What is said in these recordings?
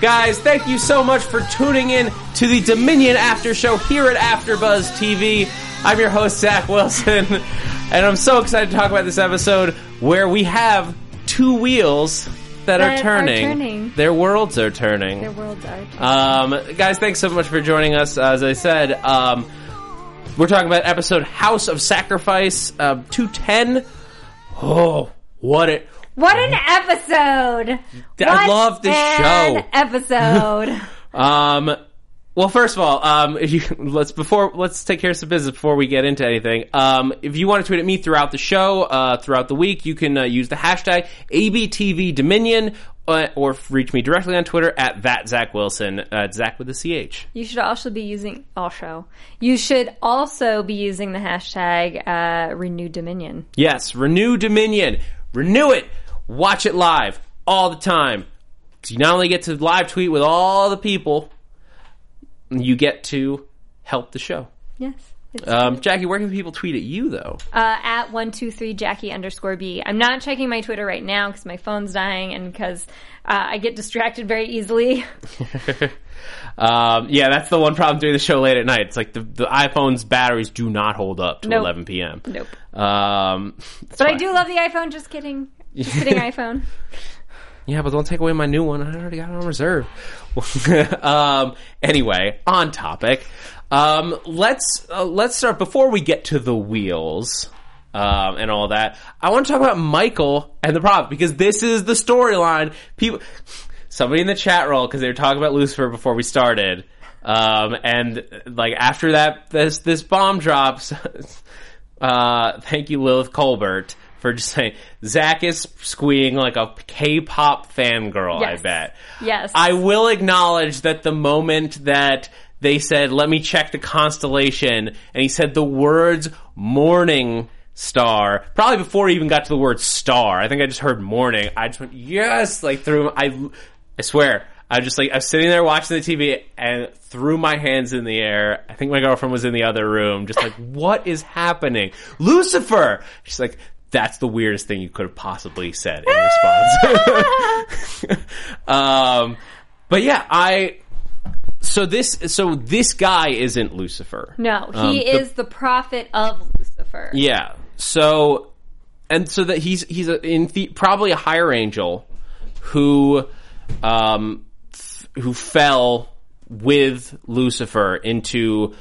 Guys, thank you so much for tuning in to the Dominion After Show here at AfterBuzz TV. I'm your host Zach Wilson, and I'm so excited to talk about this episode where we have two wheels that, That are are turning. turning. Their worlds are turning. Their worlds are. Um, guys, thanks so much for joining us. As I said, um, we're talking about episode House of Sacrifice uh, 210. Oh, what it. What an episode! I What love this an show. Episode. Um, well, first of all, um, you let's before let's take care of some business before we get into anything. Um, if you want to tweet at me throughout the show, uh, throughout the week, you can uh, use the hashtag ABTVDominion uh, or reach me directly on Twitter at that Zach Wilson, uh, Zach with a CH. you should also be using also. You should also be using the hashtag uh, Renew Dominion. Yes, renew Dominion. Renew it. Watch it live all the time. 'Cause you not only get to live tweet with all the people, you get to help the show. Yes. Um, Jackie, where can people tweet at you though? uh, at one two three Jackie underscore B. I'm not checking my Twitter right now because my phone's dying and because uh, I get distracted very easily. Um, yeah, that's the one problem doing the show late at night. It's like the, the iPhone's batteries do not hold up to Nope. 11 p.m. nope. Um, But I do love the iPhone. Just kidding. Just kidding, iPhone. Yeah, but don't take away my new one. I already got it on reserve. um, anyway, on topic. Um, let's uh, let's start before we get to the wheels um, and all that. I want to talk about Michael and the prop because this is the storyline. People, somebody in the chat roll because they were talking about Lucifer before we started. Um, and like after that, this this bomb drops. uh, thank you, Lilith Colbert, for just saying Zach is squeeing like a K-pop fangirl. I bet. Yes. I will acknowledge that the moment that they said, "Let me check the constellation," and he said the words "morning star," probably before he even got to the word "star." I think I just heard "morning." I just went, "Yes!" Like through. I, I swear. I just like I was sitting there watching the TV and threw my hands in the air. I think my girlfriend was in the other room, just like, "What is happening, Lucifer?" She's like, "That's the weirdest thing you could have possibly said in response." um, but yeah, I. So this, so this guy isn't Lucifer. No, he Um, the- is the prophet of Lucifer. Yeah. So, and so that he's he's a, in the, probably a higher angel who, um, f- who fell with Lucifer into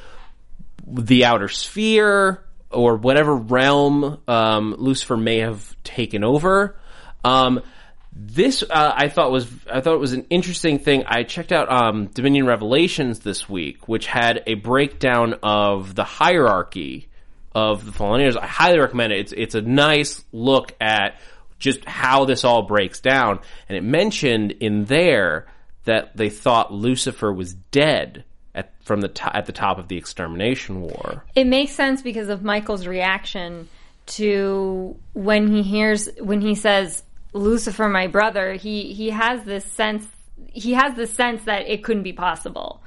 the outer sphere or whatever realm um, Lucifer may have taken over. Um, this uh, I thought was I thought it was an interesting thing. I checked out um, Dominion Revelations this week, which had a breakdown of the hierarchy of the fallen angels. I highly recommend it. It's it's a nice look at just how this all breaks down, and it mentioned in there that they thought Lucifer was dead at from the to- at the top of the extermination war. It makes sense because of Michael's reaction to when he hears when he says Lucifer, my brother. He he has this sense. He has this sense that it couldn't be possible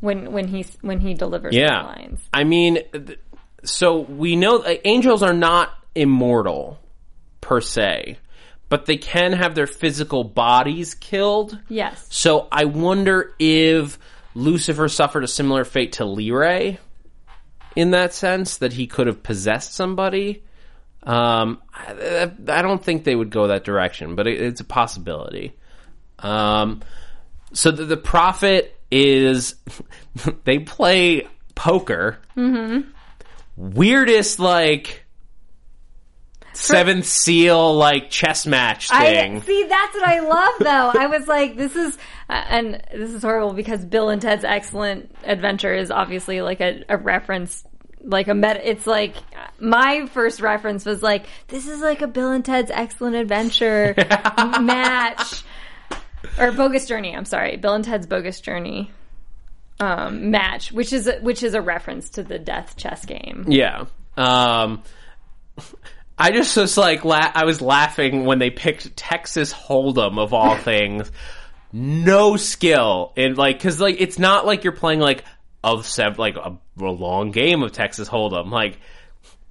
when when he when he delivers Yeah. the lines. I mean, th- so we know uh, angels are not immortal per se, but they can have their physical bodies killed. Yes. So I wonder if Lucifer suffered a similar fate to Lyrae in that sense that he could have possessed somebody. Um, I, I don't think they would go that direction, but it, it's a possibility. Um, so the, the prophet is they play poker. Mm-hmm. Weirdest like seventh seal like chess match I thing. see. That's what I love, though. I was like, this is, uh, and this is horrible because Bill and Ted's Excellent Adventure is obviously like a, a reference, like a meta. It's like my first reference was like, this is like a Bill and Ted's Excellent Adventure match or Bogus Journey. I'm sorry, Bill and Ted's Bogus Journey um, match, which is a, which is a reference to the Death Chess game. Yeah. Um, I just was like, la- I was laughing when they picked Texas Hold'em of all things. No skill and like, cause like, it's not like you're playing like of seven, like a, a long game of Texas Hold'em. Like,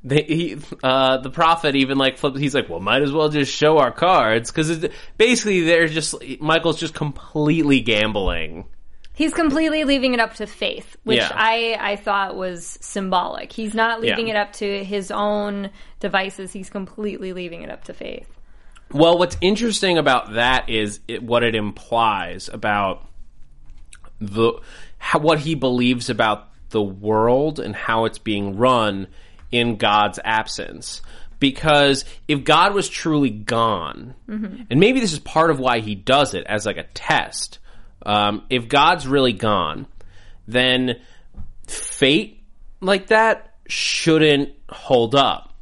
they, he, uh, the prophet even like flipped, he's like, well, might as well just show our cards. Cause basically they're just, Michael's just completely gambling. He's completely leaving it up to faith, which Yeah. I, I thought was symbolic. He's not leaving Yeah. it up to his own devices. He's completely leaving it up to faith. Well, what's interesting about that is it, what it implies about the how, what he believes about the world and how it's being run in God's absence. Because if God was truly gone, mm-hmm. and maybe this is part of why he does it as like a test. Um, if God's really gone, then fate like that shouldn't hold up.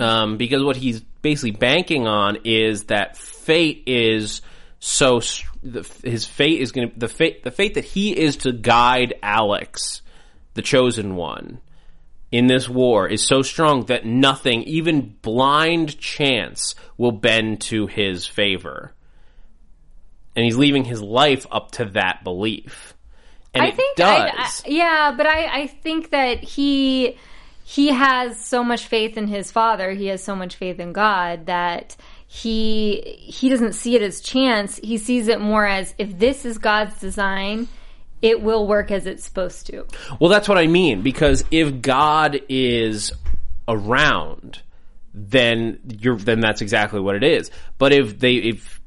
Um, because what he's basically banking on is that fate is so the, his fate is going to the fate the fate that he is to guide Alex, the chosen one, in this war is so strong that nothing, even blind chance, will bend to his favor, and he's leaving his life up to that belief. And I it think, does. I, I- yeah, but I, I think that he he has so much faith in his father. He has so much faith in God that he he doesn't see it as chance. He sees it more as if this is God's design, it will work as it's supposed to. Well, that's what I mean because if God is around, then you're then that's exactly what it is. But if they if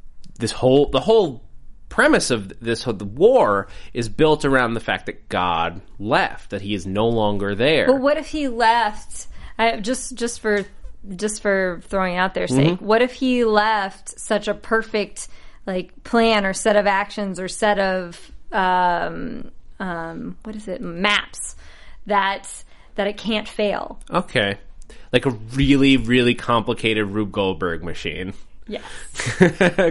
this whole the whole premise of this the war is built around the fact that God left, that he is no longer there. But what if he left? I, just just for just for throwing out there sake. Mm-hmm. What if he left such a perfect like plan or set of actions or set of um, um, what is it maps that that it can't fail? okay. Like a really, really complicated Rube Goldberg machine. Yes.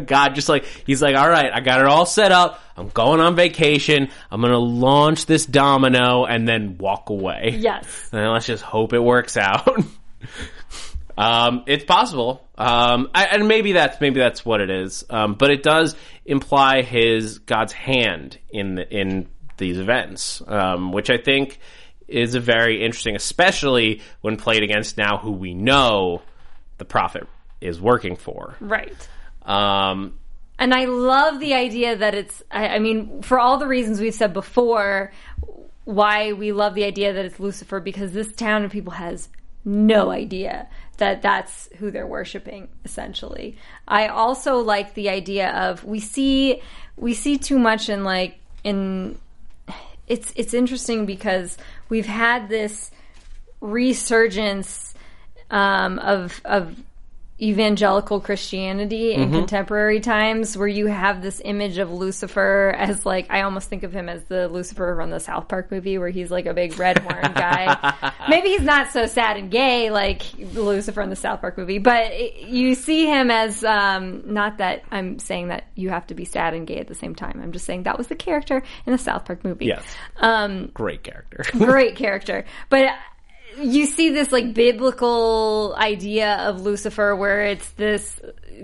God just like he's like, all right, I got it all set up. I'm going on vacation. I'm gonna launch this domino and then walk away. Yes. And let's just hope it works out. um, it's possible, um, I, and maybe that's maybe that's what it is. Um, but it does imply his God's hand in the, in these events, um, which I think is a very interesting, especially when played against now who we know the prophet is working for. Right. Um, And I love the idea that it's, I, I mean, for all the reasons we've said before, why we love the idea that it's Lucifer, because this town of people has no idea that that's who they're worshiping, essentially. I also like the idea of, we see, we see too much in like, in, it's, it's interesting because we've had this resurgence um, of of evangelical Christianity in contemporary times, where you have this image of Lucifer as like I almost think of him as the Lucifer from the South Park movie, where he's like a big red horn guy. Maybe he's not so sad and gay like Lucifer in the South Park movie, but it, you see him as um, not that I'm saying that you have to be sad and gay at the same time. I'm just saying that was the character in the South Park movie. yes, Um, great character. great character. But you see this like biblical idea of Lucifer where it's this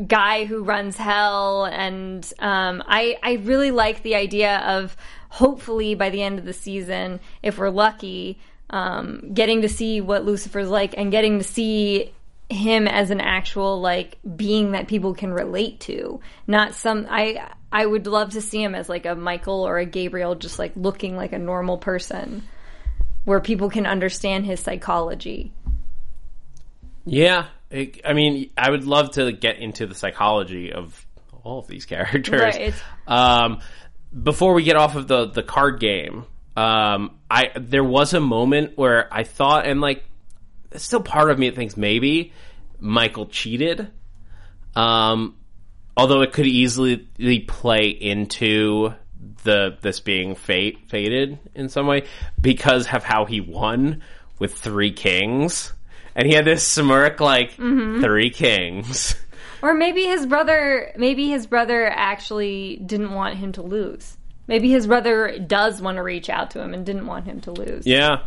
guy who runs hell and um, I, I really like the idea of hopefully by the end of the season, if we're lucky, um, getting to see what Lucifer's like and getting to see him as an actual like being that people can relate to. Not some i i would love to see him as like a michael or a gabriel just like looking like a normal person where people can understand his psychology. Yeah, it, I mean, I would love to get into the psychology of all of these characters. Right. Um, before we get off of the the card game, um, I there was a moment where I thought, and like, still part of me thinks maybe Michael cheated. Um, although it could easily play into the this being fate fated in some way because of how he won with three kings, and he had this smirk like three kings. Or maybe his brother, maybe his brother actually didn't want him to lose. Maybe his brother does want to reach out to him and didn't want him to lose. Yeah,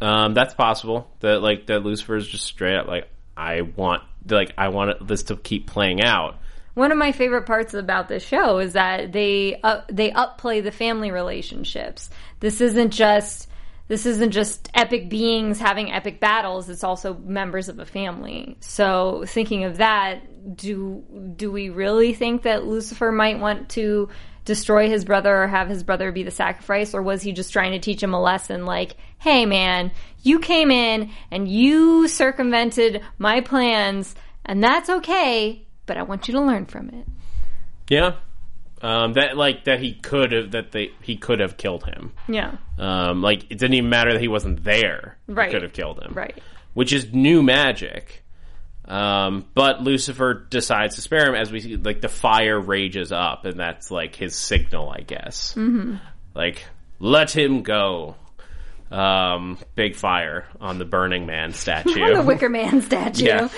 um, that's possible. That like that Lucifer is just straight up like I want like I want this to keep playing out. One of my favorite parts about this show is that they uh, they upplay the family relationships. This isn't just this isn't just epic beings having epic battles. It's also members of a family. So thinking of that, do do we really think that Lucifer might want to destroy his brother or have his brother be the sacrifice, or was he just trying to teach him a lesson? Like, hey man, you came in and you circumvented my plans, and that's okay. But I want you to learn from it. Yeah, um, that like that he could have that they he could have killed him. Yeah. Um, like it didn't even matter that he wasn't there. Right. Could have killed him. Right. Which is new magic. Um, but Lucifer decides to spare him as we see, like the fire rages up, and that's like his signal, I guess. Mm-hmm. Like, let him go. Um, big fire on the Burning Man statue. The Wicker Man statue. Yeah.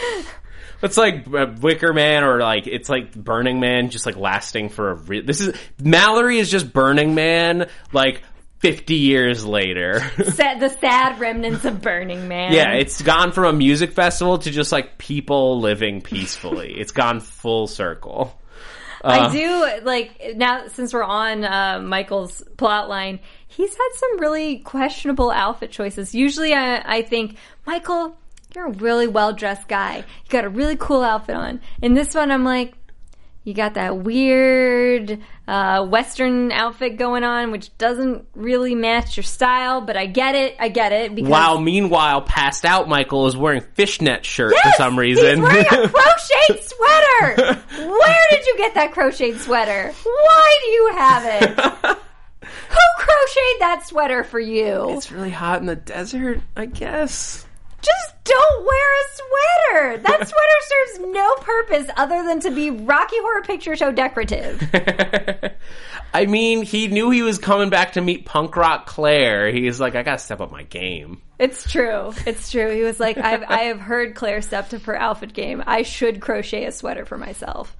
It's like uh, Wicker Man, or like it's like Burning Man, just like lasting for a. Re- this is Mallory is just Burning Man, like fifty years later. The sad remnants of Burning Man. yeah, it's gone from a music festival to just like people living peacefully. it's gone full circle. Uh. I do like now since we're on uh, Michael's plot line. He's had some really questionable outfit choices. Usually, I, I think Michael, you're a really well dressed guy. You got a really cool outfit on. In this one, I'm like, you got that weird uh, Western outfit going on, which doesn't really match your style. But I get it. I get it. Because While meanwhile, passed out Michael is wearing fishnet shirt Yes! for some reason. He's wearing a crocheted sweater. Where did you get that crocheted sweater? Why do you have it? Who crocheted that sweater for you? it's really hot in the desert, I guess. Just don't wear a sweater. That sweater serves no purpose other than to be Rocky Horror Picture Show decorative. I mean, he knew he was coming back to meet punk rock Claire. He's like, I gotta step up my game. It's true. It's true. He was like, I've, I have heard Claire stepped up her outfit game. I should crochet a sweater for myself.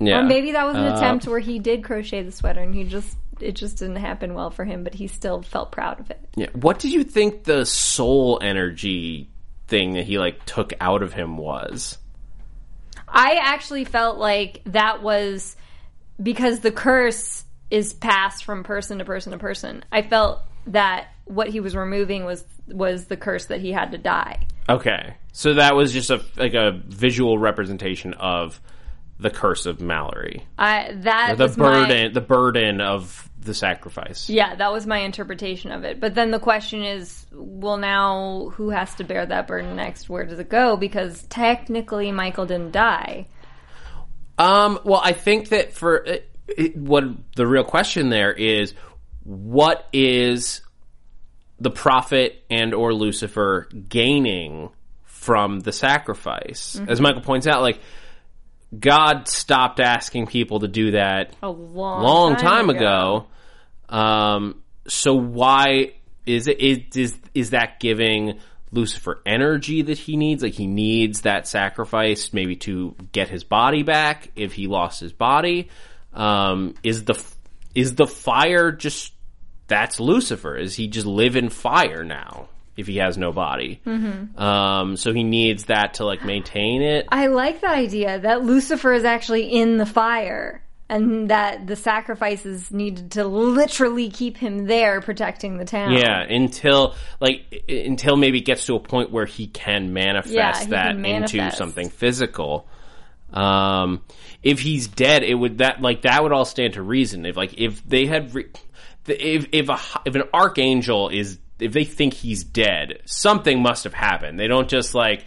Yeah. Or maybe that was an Uh, attempt where he did crochet the sweater and he just it just didn't happen well for him, but he still felt proud of it. Yeah. What did you think the soul energy thing that he like took out of him was? I actually felt like that was because the curse is passed from person to person to person. I felt that what he was removing was was the curse that he had to die. Okay. So that was just a like a visual representation of the curse of Mallory. I that The was my- burden the burden of the sacrifice. yeah, that was my interpretation of it. But then the question is, well, now who has to bear that burden next? Where does it go? Because technically, Michael didn't die. Um, well, I think that for it, it, what the real question there is, what is the prophet and or Lucifer gaining from the sacrifice? As Michael points out, like God stopped asking people to do that A long, long time ago. Um, so why is it is, is is that giving Lucifer energy that he needs? Like he needs that sacrifice maybe to get his body back if he lost his body. Um, is the is the fire just that's Lucifer? Is he just live in fire now if he has no body? Mm-hmm. Um, so he needs that to like maintain it. I like that idea that Lucifer is actually in the fire and that the sacrifices needed to literally keep him there protecting the town. Yeah, until like until maybe it gets to a point where he can manifest Yeah, he that can into something physical. Um, if he's dead, it would that like that would all stand to reason. If like if they had re- if if a if an archangel is if they think he's dead, something must have happened. They don't just like.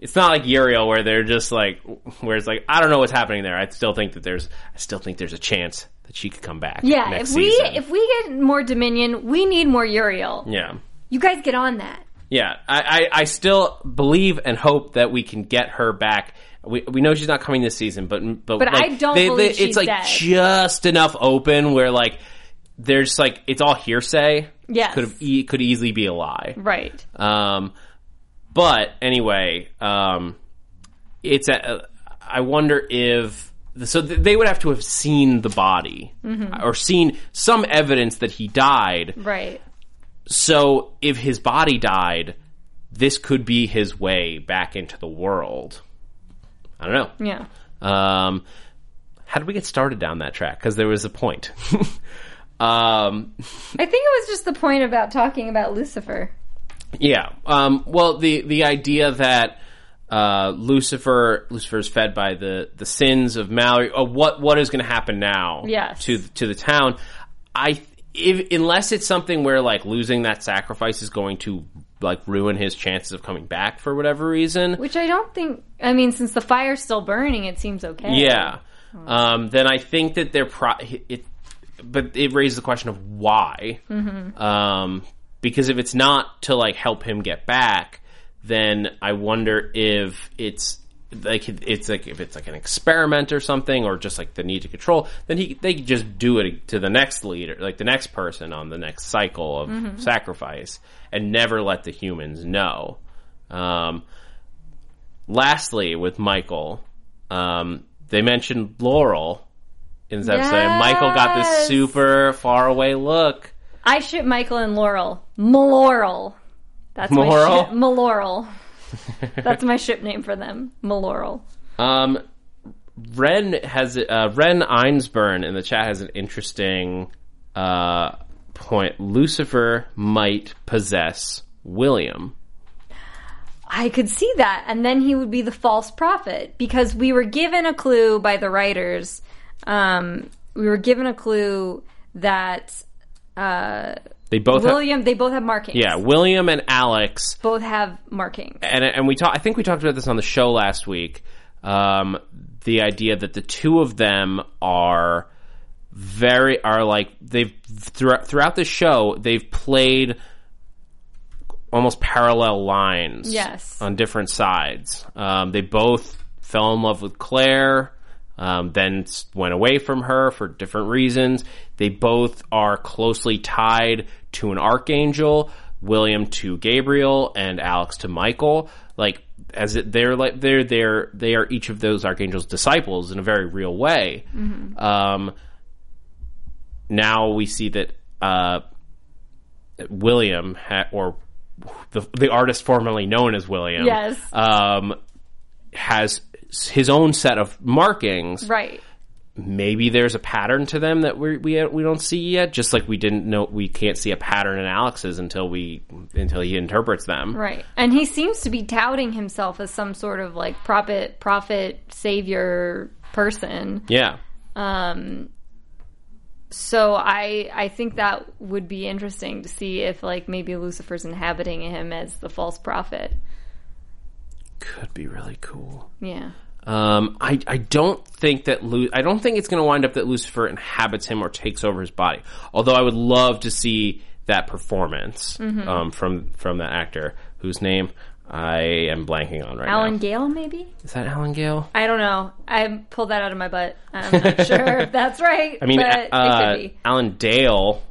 It's not like Uriel where they're just like, where it's like, I don't know what's happening there. I still think that there's, I still think there's a chance that she could come back. Yeah, next if we season. if we get more Dominion, we need more Uriel. yeah. You guys get on that. Yeah, I, I, I still believe and hope that we can get her back. We, we know she's not coming this season, but but, But like, I don't believe she's it's like dead. just enough open where like there's like it's all hearsay. Yes. could have e- could easily be a lie. Right. Um, but anyway, um, it's a. I wonder if so th- they would have to have seen the body Mm-hmm. or seen some evidence that he died. Right. So if his body died, this could be his way back into the world. I don't know. Yeah. Um, how did we get started down that track? Because there was a point. um, I think it was just the point about talking about Lucifer. Yeah. Um, well, the the idea that uh, Lucifer Lucifer is fed by the the sins of Mallory. What what is going to happen now? Yes. To to the town. I if, unless it's something where like losing that sacrifice is going to like ruin his chances of coming back for whatever reason. Which I don't think. I mean, since the fire's still burning, it seems okay. Yeah. Um, then I think that they're pro. It, but it raises the question of why. Um, because if it's not to like help him get back, then I wonder if it's like it's like if it's like an experiment or something, or just like the need to control. Then he they could just do it to the next leader, like the next person on the next cycle of sacrifice, and never let the humans know. Um, lastly, with Michael, um, they mentioned Laurel in this episode. and Michael got this super far away look. I ship Michael and Laurel. Maloral. That's my ship. Maloral. That's my ship name for them. Maloral. Um, Ren has uh, Ren Einsburn in the chat has an interesting uh, point. Lucifer might possess William. I could see that. And then he would be the false prophet because we were given a clue by the writers. Um, we were given a clue that uh, They both have, William, they both have markings. yeah, William and Alex Both have markings. and and we talk. I think we talked about this on the show last week. Um, the idea that the two of them are very are like they've throughout throughout the show they've played almost parallel lines. Yes. on different sides. Um, they both fell in love with Claire. Um, then went away from her for different reasons. They both are closely tied to an archangel. William to Gabriel and Alex to Michael. Like as it, they're like they're they're they are each of those archangels' disciples in a very real way. Um, now we see that uh, William ha- or the the artist formerly known as William, Yes. um, has his own set of markings. Right. Maybe there's a pattern to them that we we we don't see yet. Just like we didn't know, we can't see a pattern in Alex's until we until he interprets them. Right. And he seems to be touting himself as some sort of like prophet, prophet, savior person. Yeah. Um, so I I think that would be interesting to see if like maybe Lucifer's inhabiting him as the false prophet. Could be really cool. Yeah. Um, I, I don't think that Lu- I don't think it's going to wind up that Lucifer inhabits him or takes over his body. Although I would love to see that performance Mm-hmm. um, from from that actor whose name I am blanking on right Alan now. Alan Gale, maybe? Is that Alan Gale? I don't know. I pulled that out of my butt. I'm not sure if that's right. I mean, but uh, it could be. Alan Dale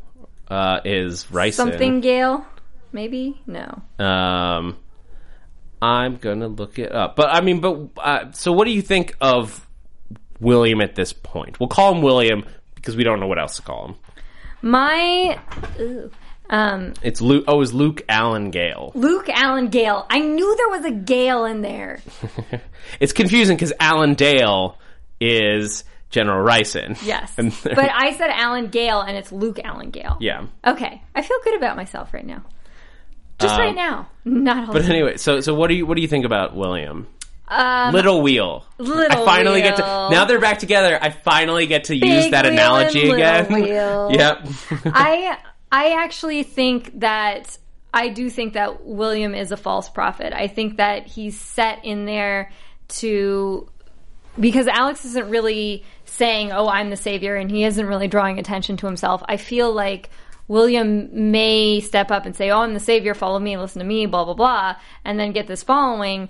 uh, is Rice. Something Gale? Maybe? No. Um, I'm gonna look it up. But I mean, but uh, so what do you think of William at this point? We'll call him William because we don't know what else to call him. My ooh, um, It's Luke. Oh, it's Luke Allen Gale. Luke Allen Gale. I knew there was a Gale in there. It's confusing because Alan Dale is General Riesen. Yes. But I said Alan Gale and it's Luke Allen Gale. yeah. Okay. I feel good about myself right now. Just Um, right now. Not all But anyway, so so what do you what do you think about William? Um, Little Wheel. Little I finally get to now they're back together. I finally get to use that wheel analogy again. wheel. yep. I I actually think that I do think that William is a false prophet. I think that he's set in there to because Alex isn't really saying, "Oh, I'm the savior," and he isn't really drawing attention to himself. I feel like William may step up and say, "Oh, I'm the savior. Follow me. Listen to me." Blah blah blah, and then get this following.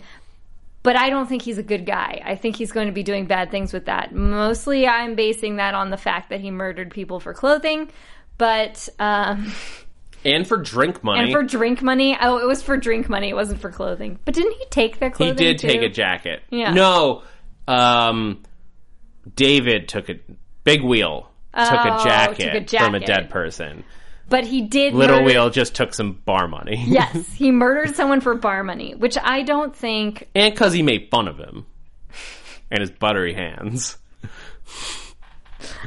But I don't think he's a good guy. I think he's going to be doing bad things with that. Mostly, I'm basing that on the fact that he murdered people for clothing, but um, and for drink money. and for drink money. Oh, it was for drink money. It wasn't for clothing. But didn't he take their clothing? he did too? take a jacket. Yeah. No, um, David took a big wheel. took, Oh, a jacket took a from a dead person. But he did. Little murder- Wheel just took some bar money. Yes, he murdered someone for bar money, which I don't think. and because he made fun of him and his buttery hands.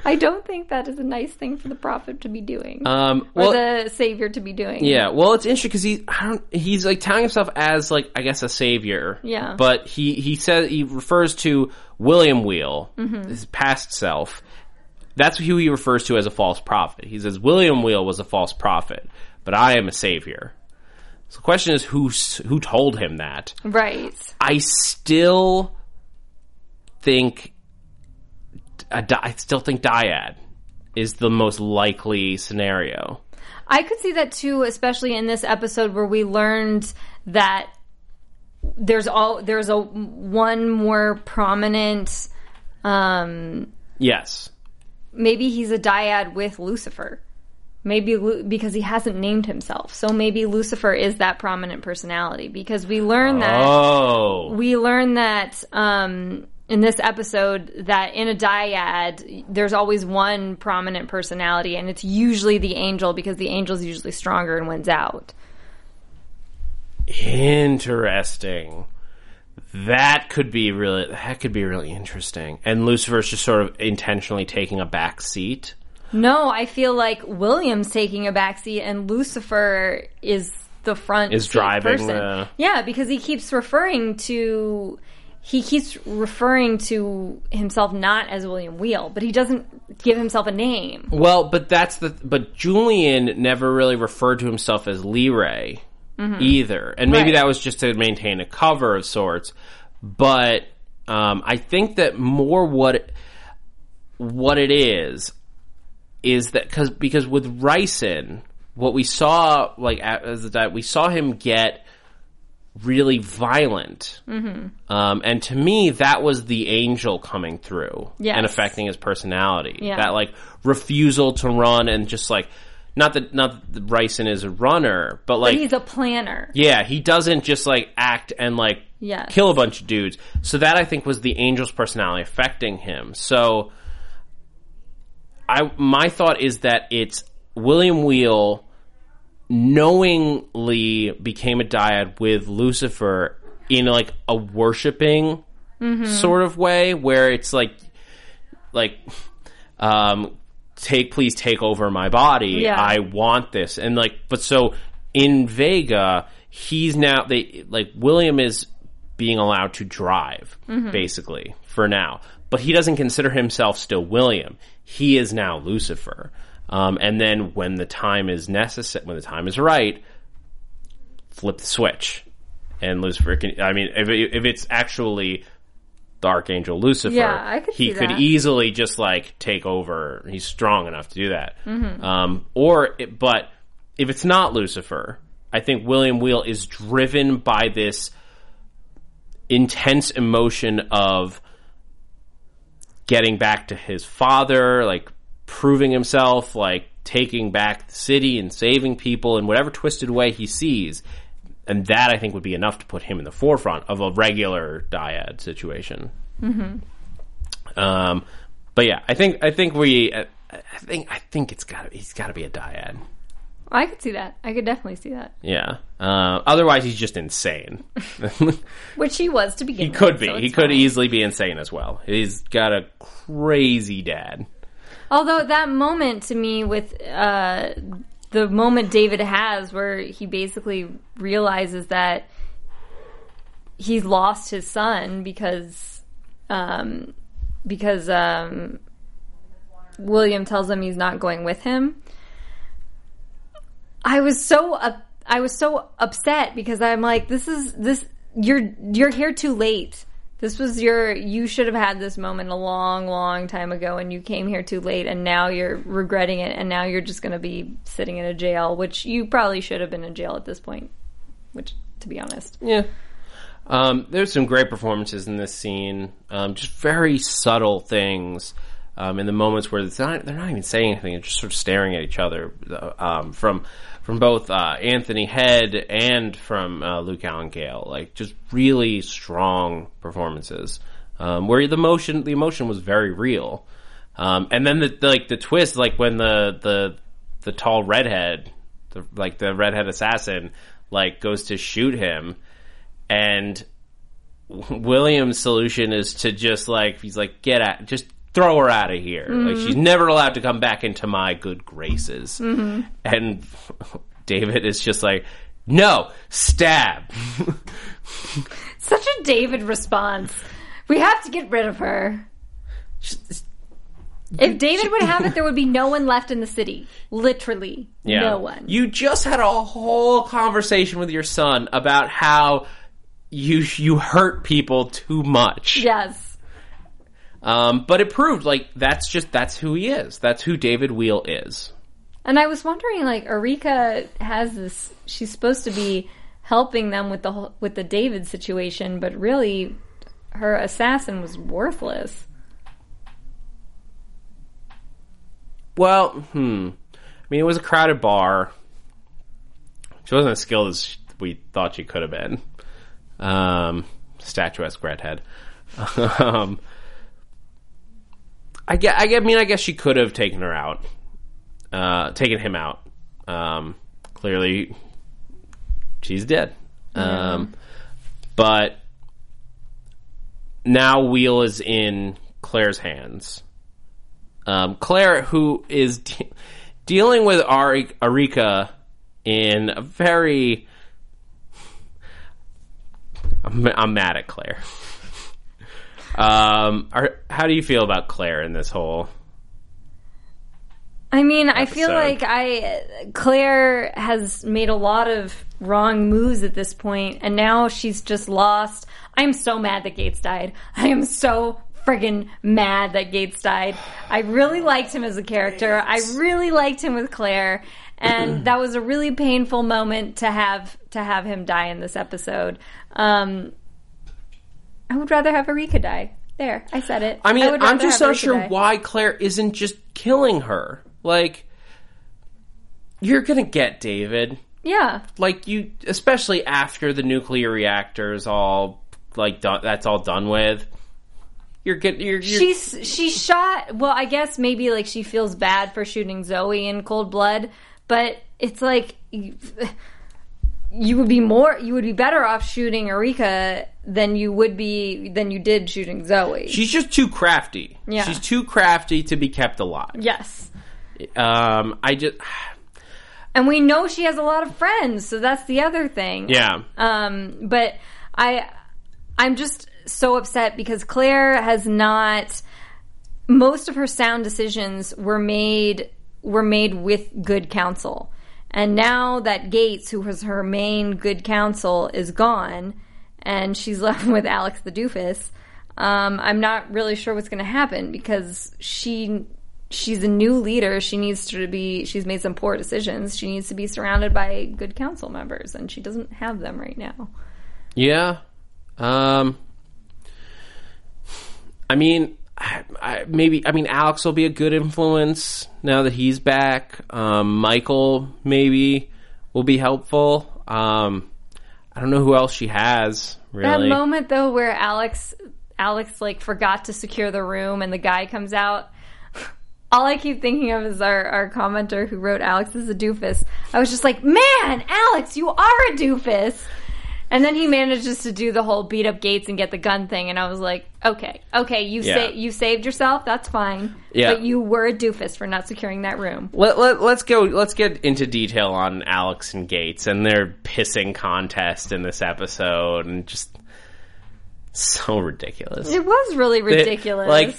I don't think that is a nice thing for the prophet to be doing, Um, or well, the savior to be doing. yeah. Well, it's interesting because he, I don't, he's like telling himself as like I guess a savior. Yeah. But he he says he refers to William Whele, Mm-hmm. his past self. That's who he refers to as a false prophet. He says William Whele was a false prophet, but I am a savior. So the question is who who told him that? Right. I still think I still think dyad is the most likely scenario. I could see that too, especially in this episode where we learned that there's all there's a one more prominent. Um, Yes. Maybe he's a dyad with Lucifer. Maybe Lu- because he hasn't named himself, so maybe Lucifer is that prominent personality. Because we learn that Oh. we learn that um, in this episode that in a dyad there's always one prominent personality and it's usually the angel because the angel's is usually stronger and wins out Interesting. That could be really that could be really interesting. And Lucifer's just sort of intentionally taking a back seat. no i feel like william's taking a back seat and lucifer is the front Is driving person. the- yeah because he keeps referring to he keeps referring to himself not as william whele but he doesn't give himself a name Well, but that's the but Julian never really referred to himself as Leray either. And maybe Mm-hmm. Right. that was just to maintain a cover of sorts. But um, I think that more what what it is is that cause, because with Riesen, what we saw like a- as the we saw him get really violent, mm-hmm. um, and to me that was the angel coming through Yes. and affecting his personality. Yeah. That like refusal to run and just like not that not that Riesen is a runner, but like but he's a planner yeah, he doesn't just like act and like Yes. kill a bunch of dudes. So that I think was the angel's personality affecting him. So I my thought is that it's William Whele knowingly became a dyad with Lucifer in like a worshiping sort of way where it's like like um take please take over my body. Yeah. i want this. And like but so in vega he's now they like william is being allowed to drive basically for now. But he doesn't consider himself still william. He is now lucifer. Um, and then when the time is necessary when the time is right flip the switch. And lucifer can i mean if, if it's actually the archangel Lucifer, Yeah, I could he could that. easily just like take over. He's strong enough to do that. Um, or, it, but if it's not Lucifer, I think William Whele is driven by this intense emotion of getting back to his father, like proving himself, like taking back the city and saving people in whatever twisted way he sees. And that I think would be enough to put him in the forefront of a regular dyad situation. Mm-hmm. Um, but yeah, I think I think we I think I think it's got he's got to be a dyad. I could see that. I could definitely see that. Yeah. Uh, otherwise, he's just insane. Which he was to begin he with. could be. so he could fine. easily be insane as well. He's got a crazy dad. Although that moment to me with uh, the moment David has where he basically realizes that he's lost his son because um, because um, William tells him he's not going with him. I was so I was so upset because I'm like this is this you're you're here too late. This was your. You should have had this moment a long, long time ago, and you came here too late, and now you're regretting it, and now you're just going to be sitting in a jail, which you probably should have been in jail at this point. Which, to be honest, Yeah. Um, there's some great performances in this scene. Um, just very subtle things. Um, in the moments where not, they're not even saying anything, they're just sort of staring at each other. uh, Um, from from both uh, Anthony Head and from uh, Luke Allen Gale, like just really strong performances. Um, where the emotion, the emotion was very real. Um, and then the, the like the twist, like when the the the tall redhead, the, like the redhead assassin, like goes to shoot him, and William's solution is to just like he's like get at just throw her out of here. Like mm-hmm. she's never allowed to come back into my good graces. Mm-hmm. And David is just like no stab. such a David response. We have to get rid of her. If David would have it, there would be no one left in the city. Literally, no one. You just had a whole conversation with your son about how you you hurt people too much. yes. Um, but it proved like that's just that's who he is. That's who David Whele is. And I was wondering, like, Erika has this. She's supposed to be helping them with the whole, with the David situation, but really, her assassin was worthless. Well, hmm. I mean, it was a crowded bar. She wasn't as skilled as we thought she could have been. Um, statuesque redhead. um, I get. I mean, I guess she could have taken her out, uh, taken him out. Um, clearly, she's dead. Um, but now Whele is in Claire's hands. Um, Claire, who is de- dealing with Ari- Arika in a very. I'm, I'm mad at Claire. Um, are, how do you feel about Claire in this whole? I mean, I feel like I Claire has made a lot of wrong moves at this point, and now she's just lost. I'm so mad that Gates died. I am so friggin' mad that Gates died. I really liked him as a character. I really liked him with Claire, and that was a really painful moment to have to have him die in this episode. Um, I would rather have Erika die. There, I said it. I mean, would I'm just not Erika sure die. why Claire isn't just killing her. Like, you're gonna get David. Yeah, Like you, especially after the nuclear reactor is all like done. That's all done with. You're getting. You're, you're she's she shot well i guess maybe like she feels bad for shooting zoe in cold blood but it's like you, you would be more you would be better off shooting erika than you would be than you did shooting zoe She's just too crafty. Yeah. She's too crafty to be kept alive. yes Um, I just, and we know she has a lot of friends so that's the other thing yeah. Um, but I, I'm just so upset because Claire has not. Most of her sound decisions were made were made with good counsel, and now that Gates, who was her main good counsel, is gone, and she's left with Alex the doofus. Um, I'm not really sure what's going to happen because she she's a new leader. She needs to be. She's made some poor decisions. She needs to be surrounded by good council members, and she doesn't have them right now. Yeah. Um, I mean, I, I, maybe, I mean, Alex will be a good influence now that he's back. Um, Michael maybe will be helpful. Um, I don't know who else she has, That moment though, where Alex, Alex like forgot to secure the room, and the guy comes out. All I keep thinking of is our, our commenter who wrote Alex is a doofus. I was just like, man, Alex, you are a doofus. And then he manages to do the whole beat up Gates and get the gun thing, and I was like, okay, okay, you Yeah. sa- you saved yourself, that's fine. Yeah. But you were a doofus for not securing that room. Let, let, let's go. Let's get into detail on Alex and Gates and their pissing contest in this episode, and just so ridiculous. It was really It- ridiculous. like,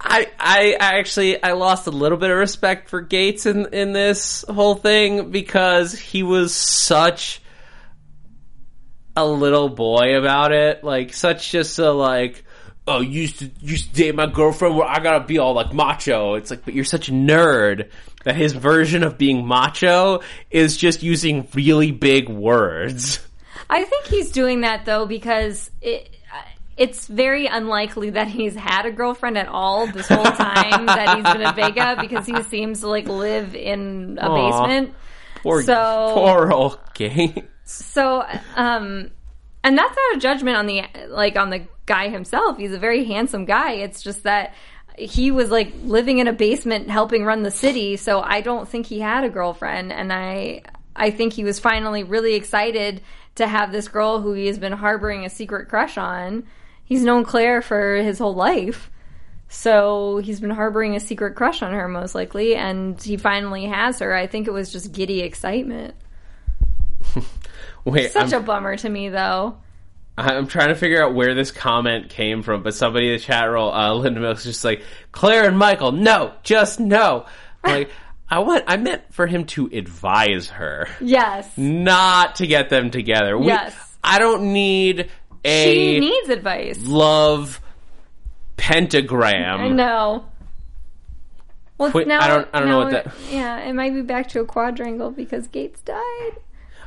I, I I actually I lost a little bit of respect for Gates in in this whole thing because he was such a little boy about it, like such just a like. Oh, you used to you used to date my girlfriend where I gotta be all like macho. It's like, but you're such a nerd that his version of being macho is just using really big words. I think he's doing that though because it. It's very unlikely that he's had a girlfriend at all this whole time that he's been at Vega because he seems to like live in a Aw. basement. Poor, So- poor old Gates. So, um, and that's not a judgment on the like on the guy himself. He's a very handsome guy. It's just that he was like living in a basement helping run the city. So I don't think he had a girlfriend, and I I think he was finally really excited to have this girl who he has been harboring a secret crush on. He's known Claire for his whole life. So he's been harboring a secret crush on her, most likely, and he finally has her. I think it was just giddy excitement. Wait, Such I'm, a bummer to me, though. I'm trying to figure out where this comment came from, but somebody in the chat roll, uh, Linda Mills, just like, Claire and Michael, no, just no. Like, I want, I meant for him to advise her, Yes. not to get them together. We- Yes. I don't need a. She needs advice. love pentagram. I know. Well, Quit- now, I don't- I don't know what that- Yeah, it might be back to a quadrangle because Gates died.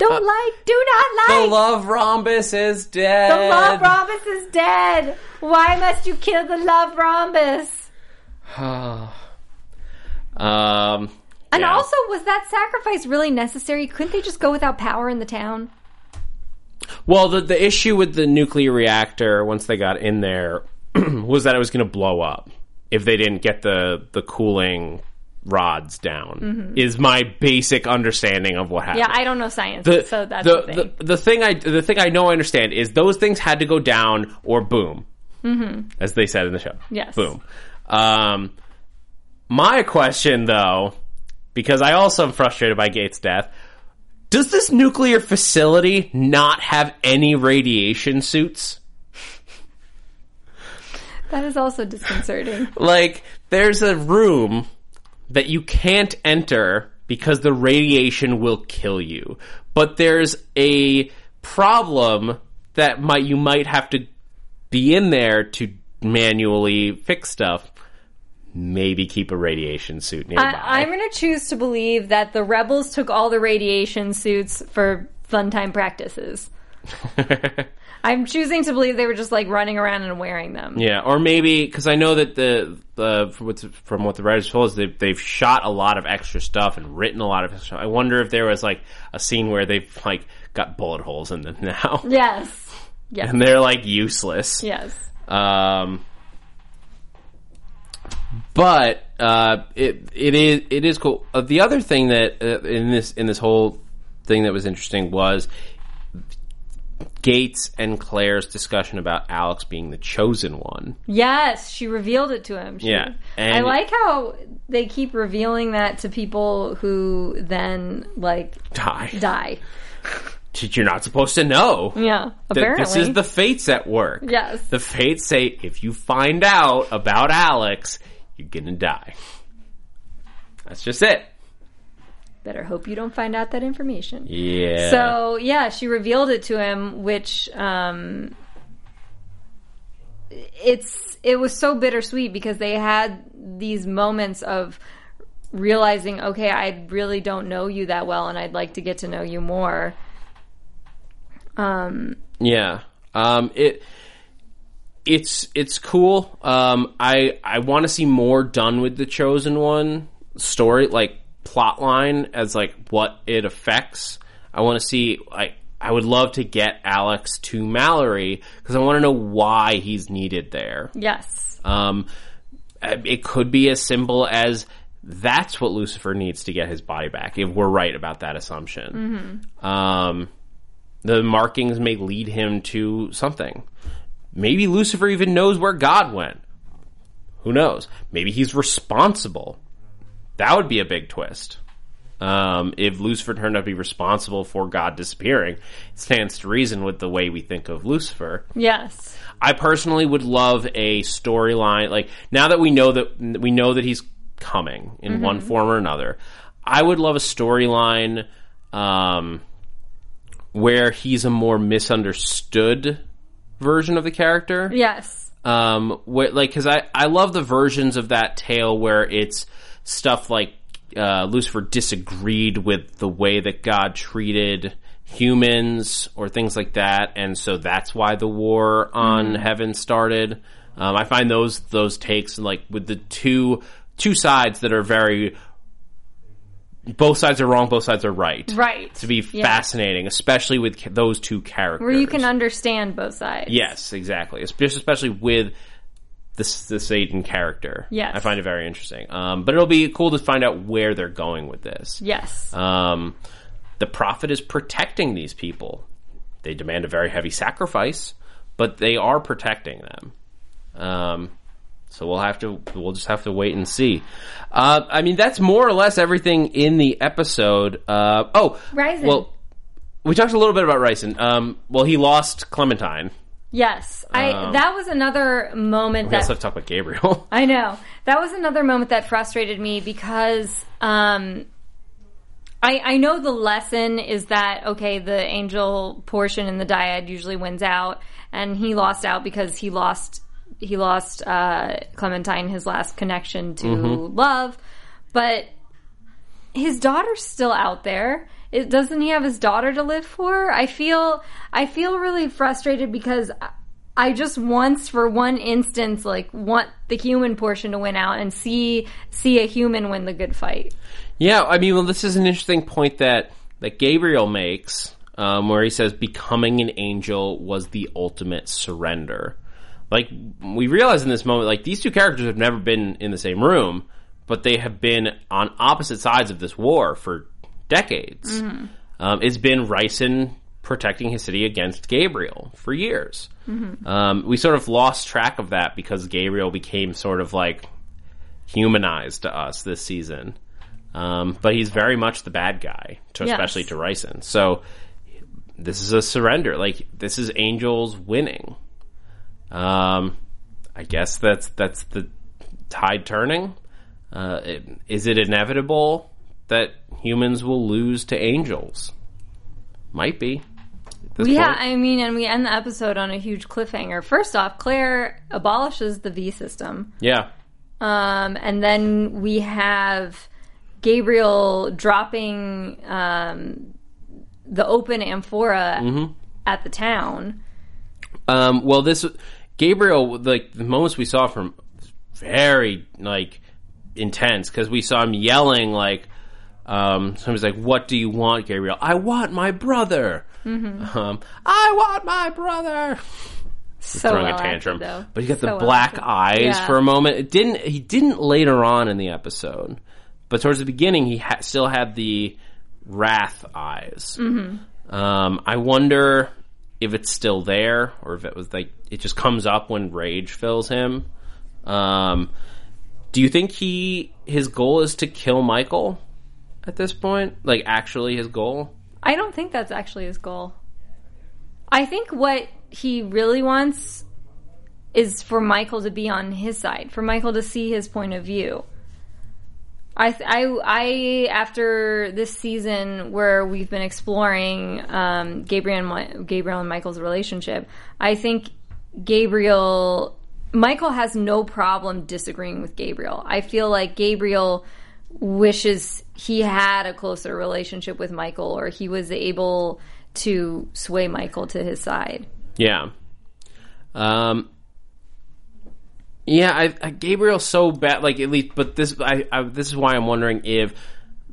Uh, Don't like, do not like. The love rhombus is dead. The love rhombus is dead. Why must you kill the love rhombus? um, And yeah. also, was that sacrifice really necessary? Couldn't they just go without power in the town? Well, the the issue with the nuclear reactor once they got in there was that it was going to blow up if they didn't get the the cooling rods down. Is my basic understanding of what happened. Mm-hmm. Yeah, I don't know science, the, so that's the, the, thing. the the thing I the thing I know I understand is those things had to go down or boom, mm-hmm. as they said in the show. Yes. boom. Um, my question though, because I also am frustrated by Gates' death. Does this nuclear facility not have any radiation suits? that is also disconcerting. Like, there's a room that you can't enter because the radiation will kill you. But there's a problem that might you might have to be in there to manually fix stuff. Maybe keep a radiation suit nearby. I, I'm going to choose to believe that the rebels took all the radiation suits for fun time practices. I'm choosing to believe they were just like running around and wearing them. Yeah, or maybe because I know that the the from, what's, from what the writers told us, they, they've shot a lot of extra stuff and written a lot of. Extra, I wonder if there was like a scene where they've like got bullet holes in them now, Yes. Yes. and they're like useless. Yes. Um, but uh, it it is it is cool. Uh, the other thing that uh, in this in this whole thing that was interesting was Gates and Claire's discussion about Alex being the chosen one. Yes, she revealed it to him. She- Yeah, I like how they keep revealing that to people who then like Die. die. You're not supposed to know. Yeah, apparently. This is the fates at work. Yes. The fates say if you find out about Alex, you're gonna die. That's just it. Better hope you don't find out that information. Yeah. So yeah, she revealed it to him, which um, it's it was so bittersweet because they had these moments of realizing, okay, I really don't know you that well, and I'd like to get to know you more. Um, Yeah. Um, it it's it's cool. Um, I I want to see more done with the chosen one story, like plot line as like what it affects. I want to see like I would love to get Alex to Mallory because I want to know why he's needed there. yes, Um, it could be as simple as that's what Lucifer needs to get his body back. If we're right about that assumption, um, the markings may lead him to something. Maybe Lucifer even knows where God went. Who knows? Maybe he's responsible. That would be a big twist. Um, if Lucifer turned out to be responsible for God disappearing, it stands to reason with the way we think of Lucifer. yes, I personally would love a storyline like now that we know that we know that he's coming in one form or another. I would love a storyline um, where he's a more misunderstood version of the character. Yes. Um, where, like, cause I, I love the versions of that tale where it's stuff like, uh, Lucifer disagreed with the way that God treated humans or things like that. And so that's why the war on heaven started. Um, I find those, those takes like with the two, two sides that are very, both sides are wrong, both sides are right. Right. To be Yeah. fascinating, especially with those two characters. Where you can understand both sides. Yes, exactly. Especially with the, the Satan character. Yes. I find it very interesting. Um, but it'll be cool to find out where they're going with this. Yes. Um, the prophet is protecting these people. They demand a very heavy sacrifice, but they are protecting them. Um, so we'll have to, we'll just have to wait and see. Uh, I mean, that's more or less everything in the episode. Uh, oh, Riesen. well, we talked a little bit about Riesen. Um, well, he lost Clementine. Yes. I um, that was another moment We also that have to talk about Gabriel. I know. That was another moment that frustrated me because um I I know the lesson is that okay, the angel portion in the dyad usually wins out and he lost out because he lost he lost uh Clementine his last connection to love. But his daughter's still out there. It, doesn't he have his daughter to live for? I feel I feel really frustrated because I- just once for one instance like want the human portion to win out and see see a human win the good fight. Yeah, I mean, well, this is an interesting point that that Gabriel makes, um, where he says becoming an angel was the ultimate surrender. Like we realize in this moment, like these two characters have never been in the same room, but they have been on opposite sides of this war for decades. Um, it's been Riesen protecting his city against Gabriel for years. Um, we sort of lost track of that because Gabriel became sort of like humanized to us this season. Um, but he's very much the bad guy, to, Yes. especially to Riesen. So this is a surrender. Like this is Angels winning. Um, I guess that's that's the tide turning. Uh, it, is it inevitable that humans will lose to angels? Might be. Yeah, point. I mean, and we end the episode on a huge cliffhanger. First off, Claire abolishes the V system. yeah. Um, and then we have Gabriel dropping um, the open amphora Mm-hmm. at the town. Um, well, this Gabriel, like the moments we saw from, very like intense because we saw him yelling like, um, somebody's like, "What do you want, Gabriel? I want my brother. Um, I want my brother." So Throwing well a tantrum, though. but he got the So well black acted. eyes Yeah. for a moment. It didn't. He didn't later on in the episode, but towards the beginning, he ha- still had the wrath eyes. Mm-hmm. Um, I wonder if it's still there or if it was like it just comes up when rage fills him. Um, do you think he his goal is to kill Michael at this point? Like actually his goal? I don't think that's actually his goal. I think what he really wants is for Michael to be on his side, for Michael to see his point of view. I, I, I, after this season where we've been exploring um, Gabriel, and Gabriel and Michael's relationship, I think Gabriel, Michael has no problem disagreeing with Gabriel. I feel like Gabriel wishes he had a closer relationship with Michael or he was able to sway Michael to his side. Yeah. Um. Yeah, I, I Gabriel's so bad. Like at least, but this I, I this is why I'm wondering if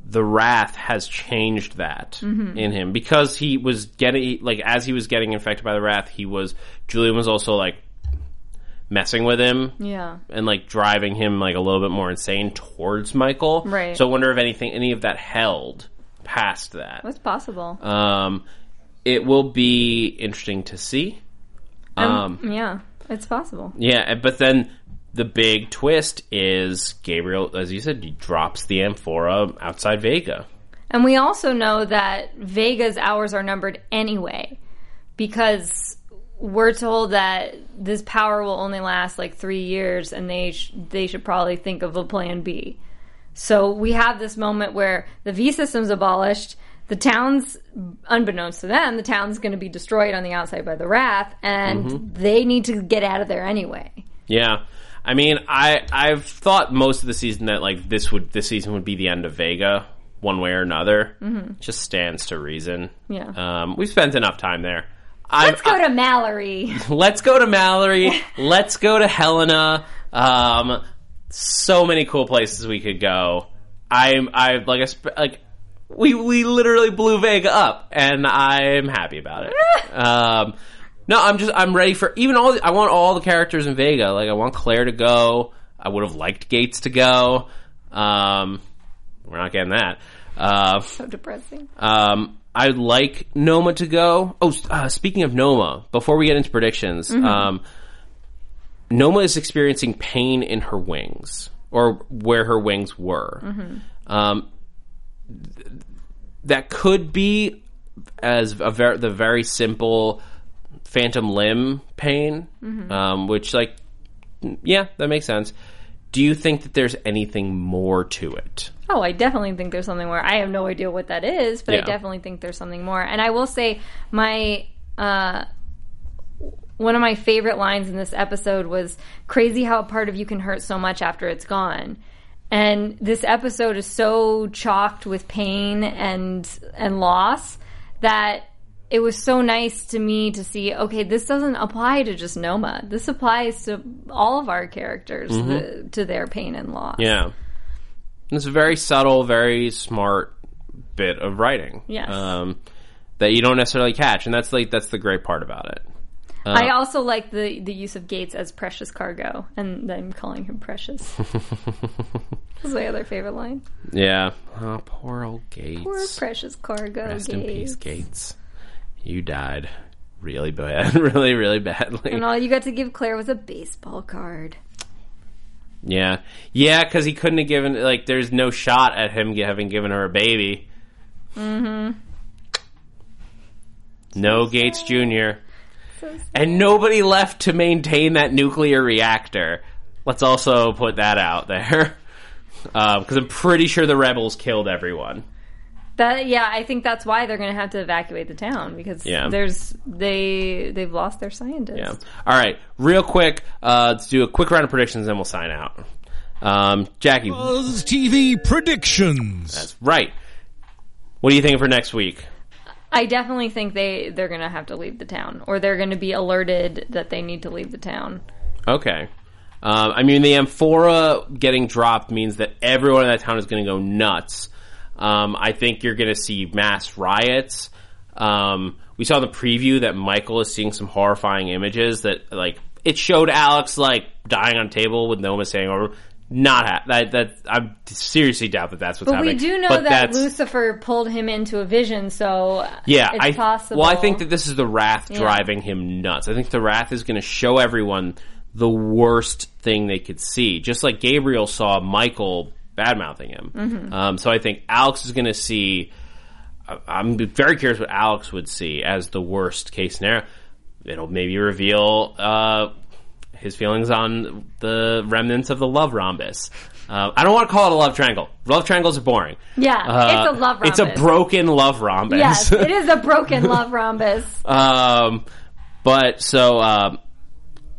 the wrath has changed that in him because he was getting like as he was getting infected by the wrath, he was Julian was also like messing with him Yeah. and like driving him like a little bit more insane towards Michael. Right. So I wonder if anything any of that held past that. What's possible? Um, it will be interesting to see. Um, yeah, it's possible. yeah, but then the big twist is Gabriel, as you said, he drops the amphora outside Vega. And we also know that Vega's hours are numbered anyway because we're told that this power will only last like 3 years and they sh- they should probably think of a plan B. So we have this moment where the V system's abolished, the town's, unbeknownst to them, the town's going to be destroyed on the outside by the Wrath, and Mm-hmm. they need to get out of there anyway. Yeah. I mean, I I've thought most of the season that like this would this season would be the end of Vega, one way or another. Mm-hmm. Just stands to reason. Yeah. Um, we've spent enough time there. Let's go to Mallory. let's go to Mallory. let's go to Helena. Um, so many cool places we could go. I'm I like I sp- like we we literally blew Vega up, and I'm happy about it. um, no, I'm just I'm ready for even all. The, I want all the characters in Vega. Like I want Claire to go. I would have liked Gates to go. Um, we're not getting that. Uh, so depressing. um, I'd like Noma to go. Oh, uh, speaking of Noma, before we get into predictions, um, Noma is experiencing pain in her wings, or where her wings were. Um, th- that could be as a ver- the very simple phantom limb pain, um, which, like, yeah, that makes sense. Do you think that there's anything more to it? Oh, I definitely think there's something more. I have no idea what that is, but I definitely think there's something more. And I will say, my uh, one of my favorite lines in this episode was "Crazy how a part of you can hurt so much after it's gone." And this episode is so chalked with pain and and loss that it was so nice to me to see. Okay, this doesn't apply to just Noma. This applies to all of our characters the, to their pain and loss. Yeah. It's a very subtle, very smart bit of writing. Yes. Um, that you don't necessarily catch, and that's like that's the great part about it. I also like the the use of Gates as precious cargo, and then calling him precious. That's my other favorite line. Yeah. Oh, poor old Gates. Poor precious cargo. Rest Gates. in peace, Gates. You died really bad, really, really badly. And all you got to give Claire was a baseball card. Yeah, yeah, because he couldn't have given like. There's no shot at him having given her a baby. Mm-hmm. No Gates Jr. So and nobody left to maintain that nuclear reactor. Let's also put that out there, because I'm pretty sure the rebels killed everyone. That yeah, I think that's why they're going to have to evacuate the town because Yeah. there's they they've lost their scientists. Yeah. All right, real quick, uh, let's do a quick round of predictions, and we'll sign out. Um, Jackie, Buzz TV predictions. that's right. What are you thinking for next week? I definitely think they they're going to have to leave the town, or they're going to be alerted that they need to leave the town. Okay. Um, I mean, the amphora getting dropped means that everyone in that town is going to go nuts. Um, I think you're going to see mass riots. Um, we saw in the preview that Michael is seeing some horrifying images that, like, it showed Alex, like, dying on a table with Noma saying over. Not ha- that. That I seriously doubt that that's what's But we do know But that Lucifer pulled him into a vision, so yeah, it's I, possible. Well, I think that this is the wrath Yeah. driving him nuts. I think the wrath is going to show everyone the worst thing they could see, just like Gabriel saw Michael bad mouthing him. Mm-hmm. Um, so I think Alex is going to see. I'm very curious what Alex would see as the worst case scenario. It'll maybe reveal uh, his feelings on the remnants of the love rhombus. Uh, I don't want to call it a love triangle. Love triangles are boring. Yeah, Uh, it's a love rhombus. It's a broken love rhombus. Yes, it is a broken love rhombus. Um, but so um,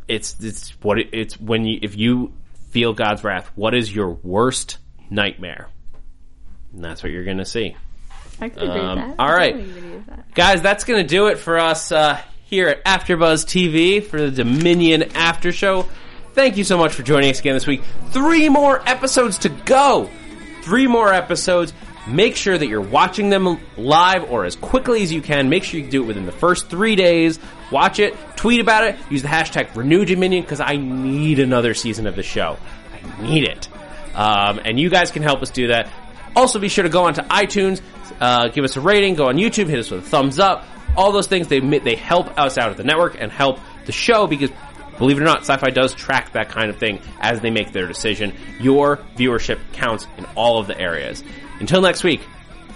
it's it's what it, it's when you if you feel God's wrath, what is your worst nightmare? And that's what you're going to see, I could agree Um, with that. all right. totally agree with that. guys. That's going to do it for us uh, here at AfterBuzz TV for the Dominion After Show. Thank you so much for joining us again this week. Three more episodes to go. Three more episodes. Make sure that you're watching them live or as quickly as you can. Make sure you do it within the first three days. Watch it, tweet about it, use the hashtag Renew Dominion because I need another season of the show. I need it. Um, and you guys can help us do that. Also, be sure to go onto iTunes, uh, give us a rating, go on YouTube, hit us with a thumbs up. All those things they they help us out at the network and help the show because believe it or not, Syfy does track that kind of thing as they make their decision. Your viewership counts in all of the areas. Until next week,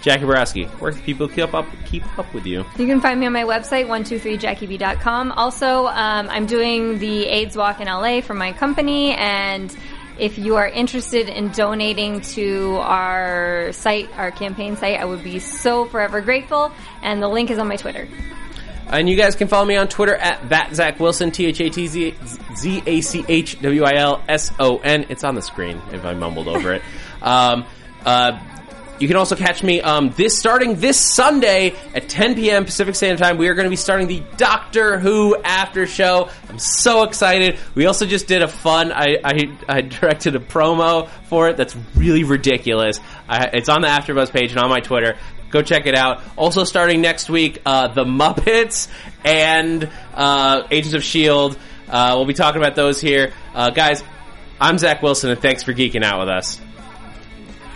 Jackie Borowski, where can people keep up keep up with you? You can find me on my website, 123jackieb.com. Also, um, I'm doing the AIDS walk in LA for my company, and If you are interested in donating to our site, our campaign site, I would be so forever grateful. And the link is on my Twitter. And you guys can follow me on Twitter at that Zach Wilson, T H A T Z Z A C H W I L S O N. It's on the screen if I mumbled over it. Um, uh, you can also catch me um, this starting this Sunday at 10 p.m. Pacific Standard Time. We are going to be starting the Doctor Who after show. I'm so excited. We also just did a fun. I I, I directed a promo for it that's really ridiculous. I, it's on the AfterBuzz page and on my Twitter. Go check it out. Also starting next week, uh, the Muppets and uh, Agents of Shield. Uh, we'll be talking about those here, uh, guys. I'm Zach Wilson, and thanks for geeking out with us.